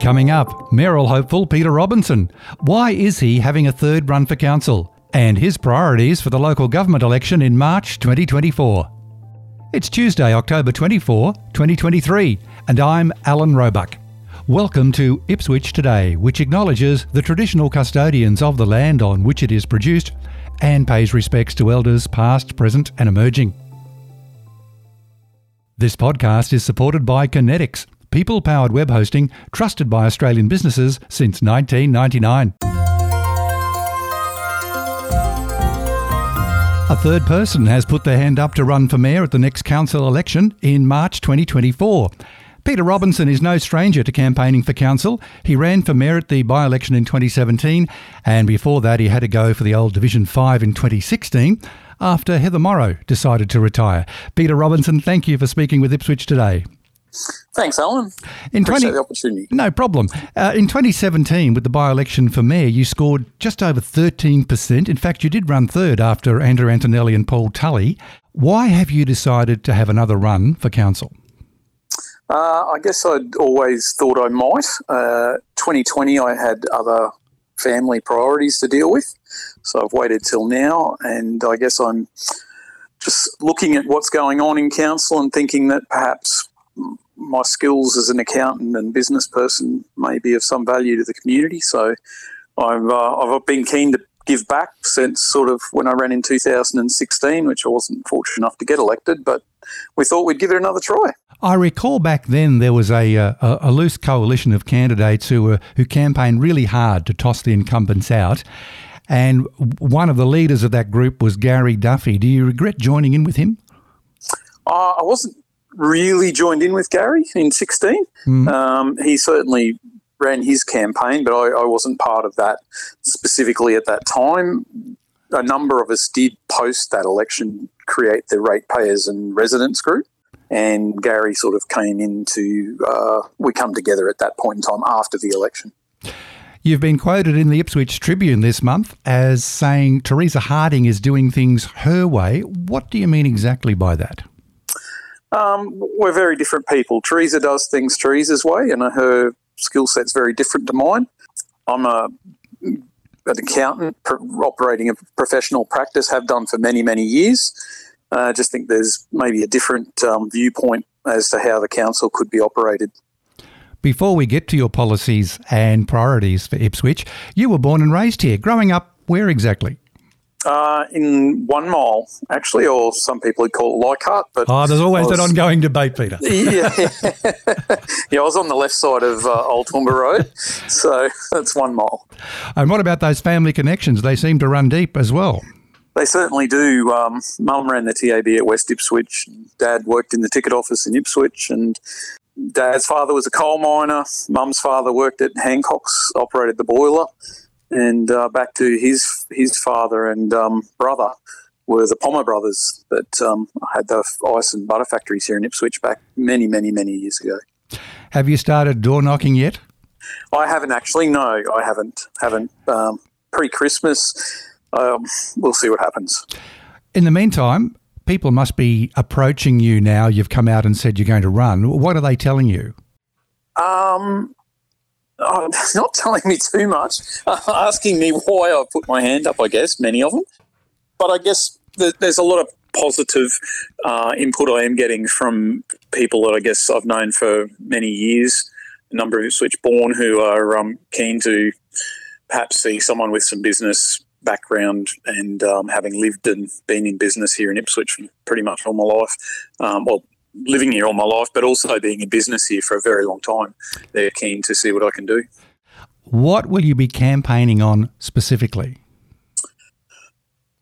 Coming up, mayoral hopeful Peter Robinson. Why is he having a third run for council? And his priorities for the local government election in March 2024. It's Tuesday, October 24, 2023, and I'm Alan Roebuck. Welcome to Ipswich Today, which acknowledges the traditional custodians of the land on which it is produced and pays respects to elders past, present, and emerging. This podcast is supported by Kinetics people powered web hosting trusted by Australian businesses since 1999. A third person has put their hand up to run for mayor at the next council election in March 2024. Peter Robinson is no stranger to campaigning for council. He ran for mayor at the by election in 2017, and before that, he had to go for the old Division 5 in 2016 after Heather Morrow decided to retire. Peter Robinson, thank you for speaking with Ipswich today. Thanks, Alan. In Appreciate 20, the opportunity. No problem. Uh, in 2017, with the by-election for mayor, you scored just over 13%. In fact, you did run third after Andrew Antoniolli and Paul Tully. Why have you decided to have another run for council? Uh, I guess I'd always thought I might. Uh, 2020, I had other family priorities to deal with, so I've waited till now, and I guess I'm just looking at what's going on in council and thinking that perhaps my skills as an accountant and business person may be of some value to the community. So I've, uh, I've been keen to give back since sort of when I ran in 2016, which I wasn't fortunate enough to get elected, but we thought we'd give it another try. I recall back then there was a, uh, a, a loose coalition of candidates who were who campaigned really hard to toss the incumbents out. And one of the leaders of that group was Gary Duffy. Do you regret joining in with him? Uh, I wasn't really joined in with Gary in 16. Mm. Um, he certainly ran his campaign, but I, I, wasn't part of that specifically at that time. A number of us did post that election create the ratepayers and residents group. And Gary sort of came into, uh, we come together at that point in time after the election. You've been quoted in the Ipswich Tribune this month as saying Teresa Harding is doing things her way. What do you mean exactly by that? Um, we're very different people. Teresa does things Teresa's way, and her skill set's very different to mine. I'm a an accountant operating a professional practice, have done for many, many years. Uh, I just think there's maybe a different um, viewpoint as to how the council could be operated. Before we get to your policies and priorities for Ipswich, you were born and raised here. Growing up, where exactly? Uh, in one mile, actually, or some people would call it Leichhardt. But oh, there's always was, that ongoing debate, Peter. yeah, yeah, I was on the left side of uh, Old Toowoomba Road, so that's one mile. And what about those family connections? They seem to run deep as well. They certainly do. Um, Mum ran the TAB at West Ipswich. Dad worked in the ticket office in Ipswich, and Dad's father was a coal miner. Mum's father worked at Hancock's, operated the boiler and uh, back to his his father and um, brother were the Pommer brothers that um, had the ice and butter factories here in Ipswich back many, many, many years ago. Have you started door knocking yet? I haven't actually. No, I haven't. Haven't. Um, Pre Christmas, um, we'll see what happens. In the meantime, people must be approaching you now. You've come out and said you're going to run. What are they telling you? Um, oh, not telling me too much, asking me why I put my hand up, I guess, many of them. But I guess there's a lot of positive uh, input I am getting from people that I guess I've known for many years. a number of Ipswich born who are um, keen to perhaps see someone with some business background and um, having lived and been in business here in Ipswich for pretty much all my life. Um, well, living here all my life, but also being in business here for a very long time. They're keen to see what I can do. What will you be campaigning on specifically?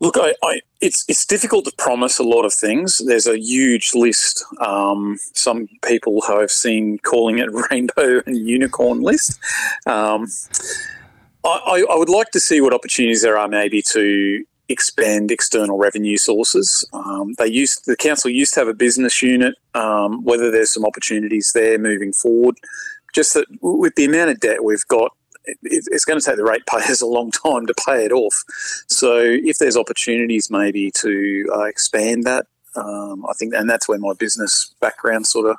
Look, I, I, it's it's difficult to promise a lot of things. There's a huge list. Um, some people I've seen calling it rainbow and unicorn list. Um, I, I, would like to see what opportunities there are maybe to expand external revenue sources. Um, they used the council used to have a business unit. Um, whether there's some opportunities there moving forward, just that with the amount of debt we've got, it's going to take the ratepayers a long time to pay it off. So if there's opportunities maybe to uh, expand that, um, I think, and that's where my business background sort of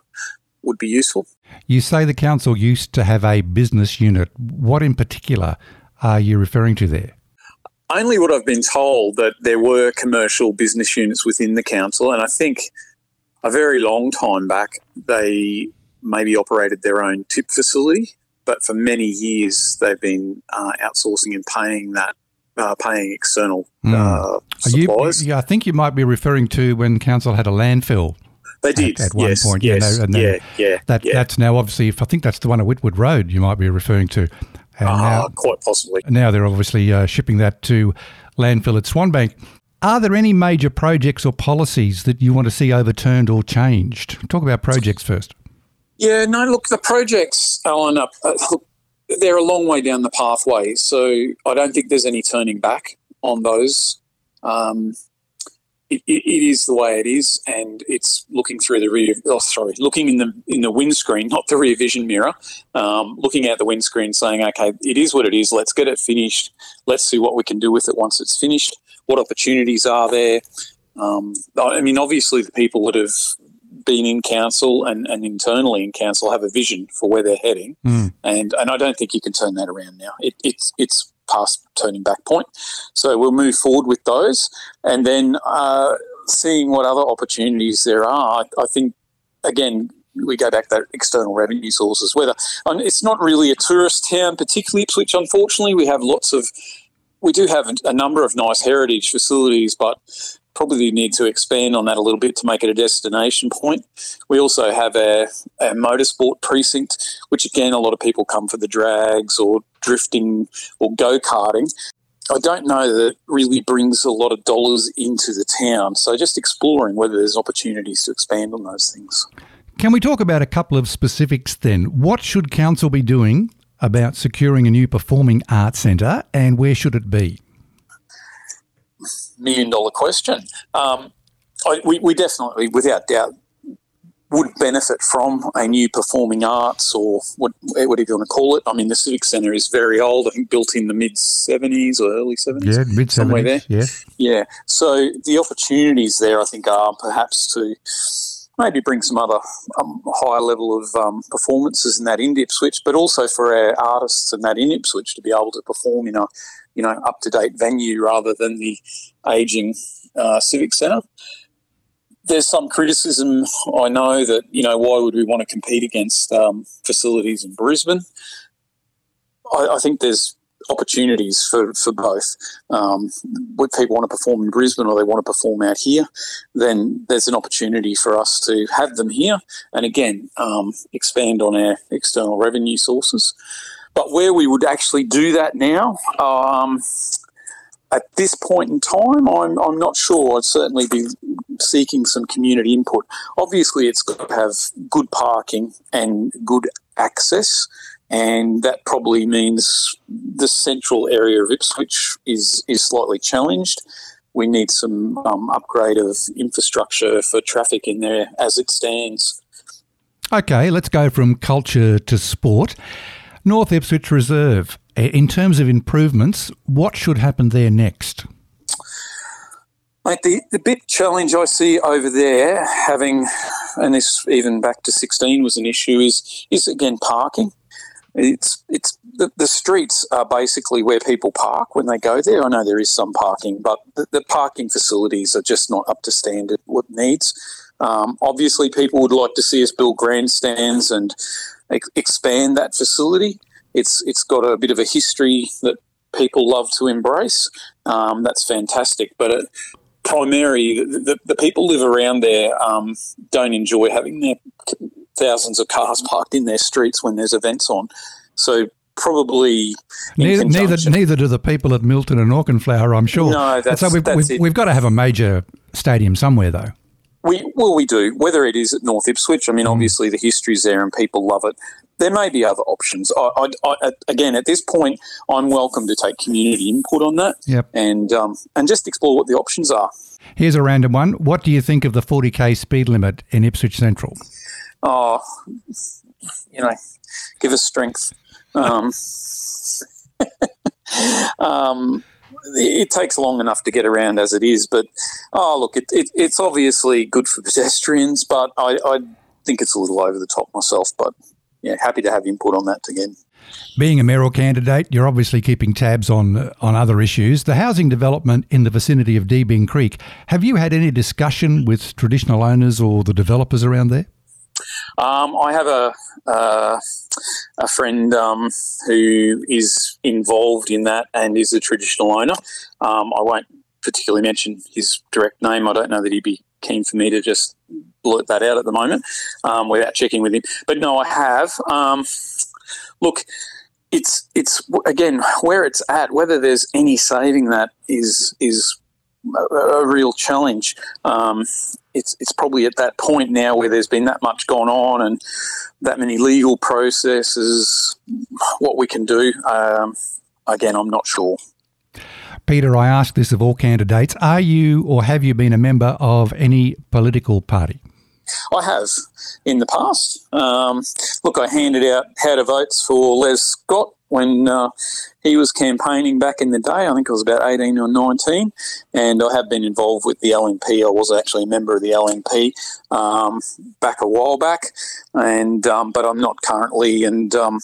would be useful. You say the council used to have a business unit. What in particular are you referring to there? Only what I've been told that there were commercial business units within the council, and I think a very long time back they maybe operated their own tip facility, but for many years they've been uh, outsourcing and paying that uh, paying external mm. uh, suppliers. You, yeah, I think you might be referring to when council had a landfill they did at, at one yes, point. Yes, yeah, no, yeah, yeah, that, yeah. That's now obviously. If I think that's the one at Whitwood Road, you might be referring to. And uh, now, quite possibly. Now they're obviously uh, shipping that to landfill at Swanbank. Are there any major projects or policies that you want to see overturned or changed? Talk about projects first. Yeah, no, look, the projects, Alan, up, uh, they're a long way down the pathway. So I don't think there's any turning back on those. Um, it, it is the way it is, and it's looking through the rear. Oh, sorry, looking in the in the windscreen, not the rear vision mirror. Um, looking at the windscreen, saying, "Okay, it is what it is. Let's get it finished. Let's see what we can do with it once it's finished. What opportunities are there?" Um, I mean, obviously, the people that have been in council and, and internally in council have a vision for where they're heading, mm. and and I don't think you can turn that around now. It, it's it's past turning back point. So we'll move forward with those, and then uh, seeing what other opportunities there are. I, I think again we go back to that external revenue sources. Whether it's not really a tourist town, particularly Ipswich. Unfortunately, we have lots of we do have a number of nice heritage facilities, but probably need to expand on that a little bit to make it a destination point. We also have a, a motorsport precinct, which again, a lot of people come for the drags or drifting or go karting. I don't know that really brings a lot of dollars into the town. So just exploring whether there's opportunities to expand on those things. Can we talk about a couple of specifics then? What should council be doing about securing a new performing arts centre and where should it be? Million dollar question. Um, I, we, we definitely, without doubt, would benefit from a new performing arts or what, whatever you want to call it. I mean, the Civic Centre is very old. I think built in the mid 70s or early 70s. Yeah, mid 70s. Yeah. Yeah. So the opportunities there, I think, are perhaps to maybe bring some other um, higher level of um, performances in that in Ipswich, but also for our artists and that in Ipswich to be able to perform in a you know up to date venue rather than the aging uh, civic centre. There's some criticism. I know that you know why would we want to compete against um, facilities in Brisbane? I, I, think there's opportunities for, for both. Um, would people want to perform in Brisbane or they want to perform out here, then there's an opportunity for us to have them here and again um, expand on our external revenue sources. But where we would actually do that now, um, at this point in time, I'm, I'm not sure. I'd certainly be seeking some community input. Obviously, it's got to have good parking and good access, and that probably means the central area of Ipswich is, is slightly challenged. We need some um, upgrade of infrastructure for traffic in there as it stands. Okay, let's go from culture to sport. North Ipswich Reserve. In terms of improvements, what should happen there next? Mate, the, the big challenge I see over there, having, and this even back to 16 was an issue, is is again parking. It's it's the, the streets are basically where people park when they go there. I know there is some parking, but the, the parking facilities are just not up to standard what needs. Um, obviously, people would like to see us build grandstands and expand that facility. It's it's got a bit of a history that people love to embrace. Um, that's fantastic, but it, primary the, the, the, people live around there um, don't enjoy having their thousands of cars parked in their streets when there's events on. So probably neither, neither, neither do the people at Milton and Auchenflower, I'm sure. No, that's, so we've, that's we've, we've, got to have a major stadium somewhere, though. We well, we do. Whether it is at North Ipswich, I mean, mm. obviously the history's there and people love it. There may be other options. I, I, I, again, at this point, I'm welcome to take community input on that, yep. and um, and just explore what the options are. Here's a random one. What do you think of the 40k speed limit in Ipswich Central? Oh, you know, give us strength. Um, um, it takes long enough to get around as it is, but oh look, it, it, it's obviously good for pedestrians, but I, I think it's a little over the top myself. But yeah, happy to have input on that again. Being a mayoral candidate, you're obviously keeping tabs on on other issues. The housing development in the vicinity of Deebing Creek. Have you had any discussion with traditional owners or the developers around there? Um, I have a uh, a friend um, who is involved in that and is a traditional owner. Um, I won't particularly mention his direct name. I don't know that he'd be keen for me to just blurt that out at the moment um, without checking with him. But no, I have. Um, look, it's it's again where it's at. Whether there's any saving that is is a, a real challenge. Um, it's it's probably at that point now where there's been that much gone on and that many legal processes. What we can do, um, again, I'm not sure. Peter, I ask this of all candidates: Are you or have you been a member of any political party? I have in the past. Um, look, I handed out how to votes for Les Scott when uh, he was campaigning back in the day. I think I was about 18 or 19, and I have been involved with the LNP. I was actually a member of the LNP um, back a while back, and um, but I'm not currently, and um,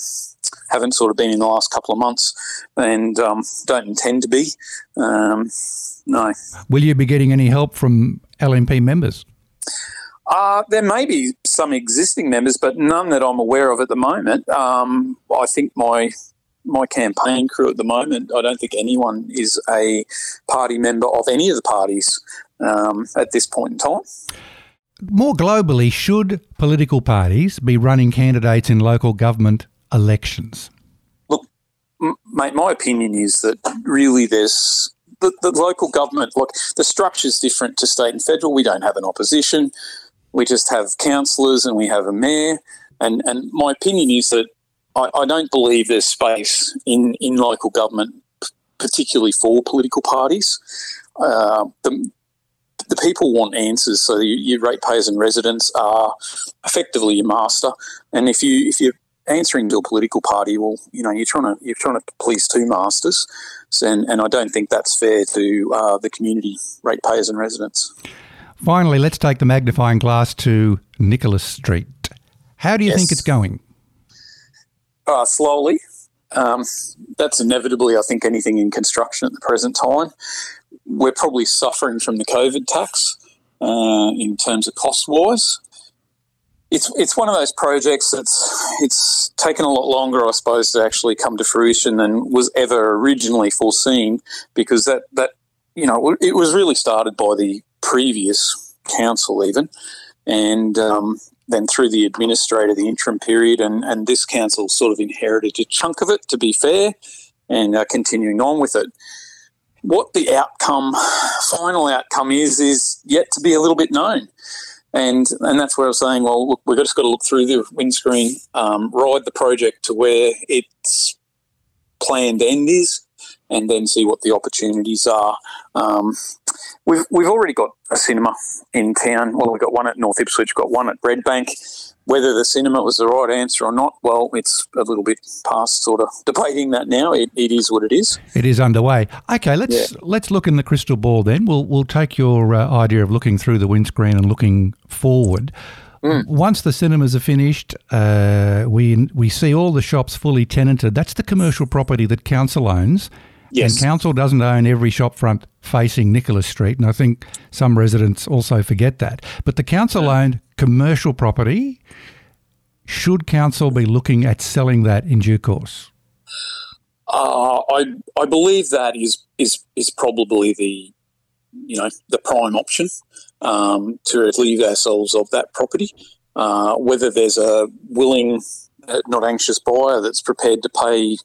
haven't sort of been in the last couple of months, and um, don't intend to be. Um, no. Will you be getting any help from LNP members? Uh, there may be some existing members, but none that I'm aware of at the moment. Um, I think my my campaign crew at the moment, I don't think anyone is a party member of any of the parties um, at this point in time. More globally, should political parties be running candidates in local government elections? Look, mate, my opinion is that really there's the, the local government, look, the structure is different to state and federal. We don't have an opposition we just have councillors and we have a mayor. And, and my opinion is that I, I don't believe there's space in, in local government, particularly for political parties. Uh, the, the people want answers, so your, your ratepayers and residents are effectively your master. And if you if you're answering to a political party, well, you know you're trying to you're trying to please two masters, and and I don't think that's fair to uh, the community ratepayers and residents. Finally, let's take the magnifying glass to Nicholas Street. How do you yes. think it's going? Uh, slowly. Um, that's inevitably, I think, anything in construction at the present time. We're probably suffering from the COVID tax uh, in terms of cost wise. It's it's one of those projects that's it's taken a lot longer, I suppose, to actually come to fruition than was ever originally foreseen, because that that you know it was really started by the previous council, even, and um, then through the administrator, the interim period, and, and this council sort of inherited a chunk of it, to be fair, and uh, continuing on with it. What the outcome, final outcome is, is yet to be a little bit known. And, and that's where I was saying, well, look, we've just got to look through the windscreen, um, ride the project to where its planned end is, and then see what the opportunities are. Um, we've we've already got a cinema in town. Well, we've got one at North Ipswich, we've got one at Redbank. Whether the cinema was the right answer or not, well, it's a little bit past sort of debating that now. It, it is what it is. It is underway. Okay, let's yeah. let's look in the crystal ball then. We'll we'll take your uh, idea of looking through the windscreen and looking forward. Mm. Once the cinemas are finished, uh, we we see all the shops fully tenanted. That's the commercial property that council owns. Yes. And council doesn't own every shopfront facing Nicholas Street, and I think some residents also forget that. But the council owned commercial property Should council be looking at selling that in due course? Uh, I I believe that is is is probably the you know the prime option um, to relieve ourselves of that property. Uh, whether there's a willing, uh, not anxious buyer that's prepared to pay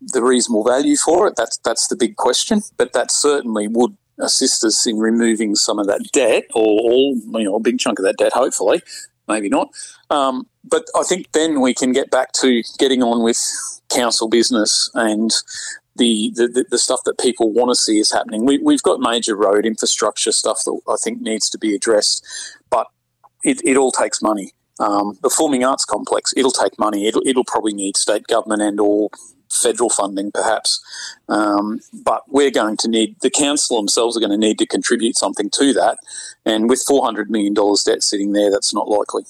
the reasonable value for it, that's that's the big question. But that certainly would assist us in removing some of that debt, or all you know, a big chunk of that debt, hopefully, maybe not. Um, but I think then we can get back to getting on with council business and the, the, the stuff that people want to see is happening. We, we've got major road infrastructure stuff that I think needs to be addressed, but it, it all takes money. Um, the Forming Arts Complex, it'll take money. It'll, it'll probably need state government and or federal funding, perhaps. Um, but we're going to need, the council themselves are going to need to contribute something to that. And with $400 million debt sitting there, that's not likely.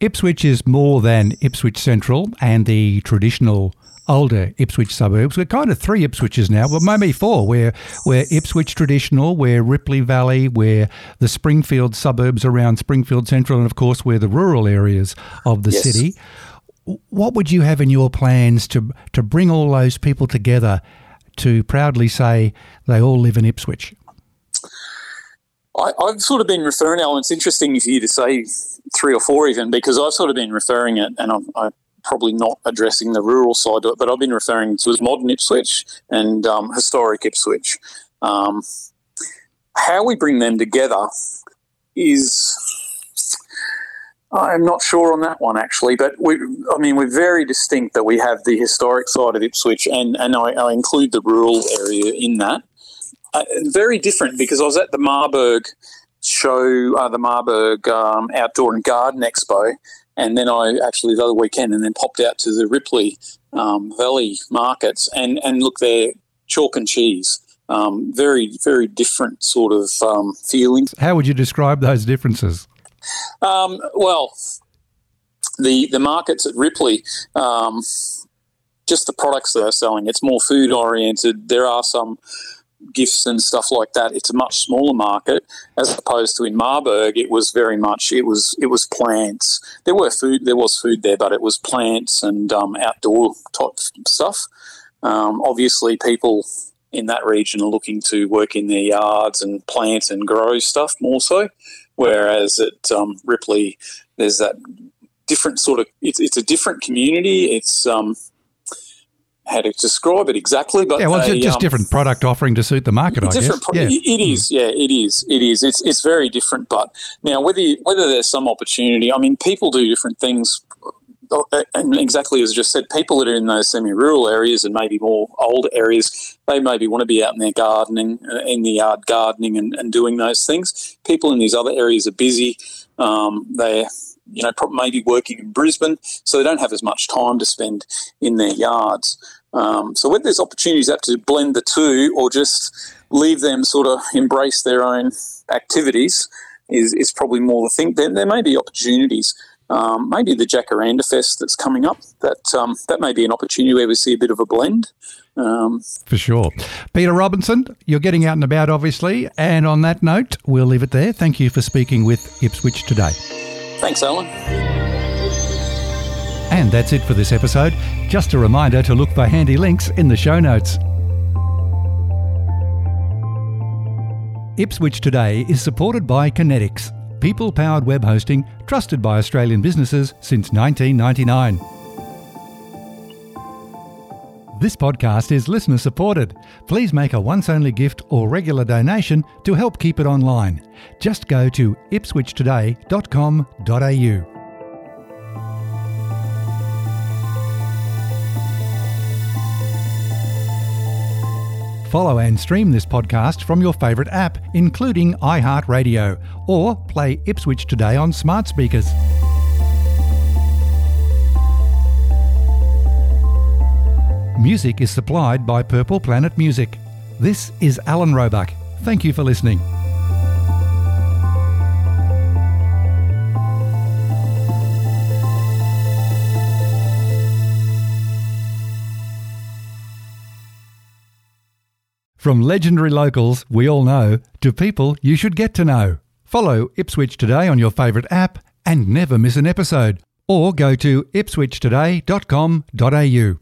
Ipswich is more than Ipswich Central and the traditional older Ipswich suburbs. We're kind of three Ipswiches now, well, maybe four. We're, we're Ipswich Traditional, we're Ripley Valley, we're the Springfield suburbs around Springfield Central, and of course, we're the rural areas of the yes. city. What would you have in your plans to, to bring all those people together to proudly say they all live in Ipswich? I, have sort of been referring, Alan, it's interesting for you to say three or four even, because I've sort of been referring it, and I'm, I'm probably not addressing the rural side of it, but I've been referring to as modern Ipswich and um, historic Ipswich. Um, how we bring them together is I'm not sure on that one actually, but we, I mean, we're very distinct that we have the historic side of Ipswich, and and I, I include the rural area in that. Uh, very different because I was at the Marburg show, uh, the Marburg um, Outdoor and Garden Expo, and then I actually the other weekend, and then popped out to the Ripley um, Valley markets, and and look there, chalk and cheese. Um, very very different sort of um, feelings. How would you describe those differences? Um, well, the the markets at Ripley um, just the products they're selling. It's more food oriented. There are some gifts and stuff like that. It's a much smaller market as opposed to in Marburg. It was very much it was it was plants. There were food there was food there, but it was plants and um, outdoor type stuff. Um, obviously, people in that region are looking to work in their yards and plant and grow stuff more so. Whereas at um, Ripley, there's that different sort of it's, it's a different community. It's um, how to describe it exactly, but yeah, well, they, just um, different product offering to suit the market. I guess. Pro- yeah. It is, yeah, it is, it is. It's it's very different. But now, whether you, whether there's some opportunity, I mean, people do different things. Uh, and exactly as I just said, people that are in those semi-rural areas and maybe more old areas, they maybe want to be out in their gardening, uh, in the yard gardening, and, and doing those things. People in these other areas are busy. Um, they're you know, maybe working in Brisbane, so they don't have as much time to spend in their yards. Um, so whether there's opportunities up to blend the two or just leave them sort of embrace their own activities is, is probably more the thing. There, there may be opportunities. Um, maybe the Jacaranda Fest that's coming up. That um, that may be an opportunity where we see a bit of a blend. Um, For sure. Peter Robinson, you're getting out and about, obviously. And on that note, we'll leave it there. Thank you for speaking with Ipswich today. Thanks, Alan. And that's it for this episode. Just a reminder to look for handy links in the show notes. Ipswich Today is supported by Kinetics, people powered web hosting trusted by Australian businesses since 1999. This podcast is listener supported. Please make a once only gift or regular donation to help keep it online. Just go to ipswichtoday.com.au. Follow and stream this podcast from your favourite app, including iHeartRadio, or play Ipswich Today on smart speakers. Music is supplied by Purple Planet Music. This is Alan Roebuck. Thank you for listening. From legendary locals we all know to people you should get to know. Follow Ipswich Today on your favourite app and never miss an episode. or go to ipswichtoday.com.au.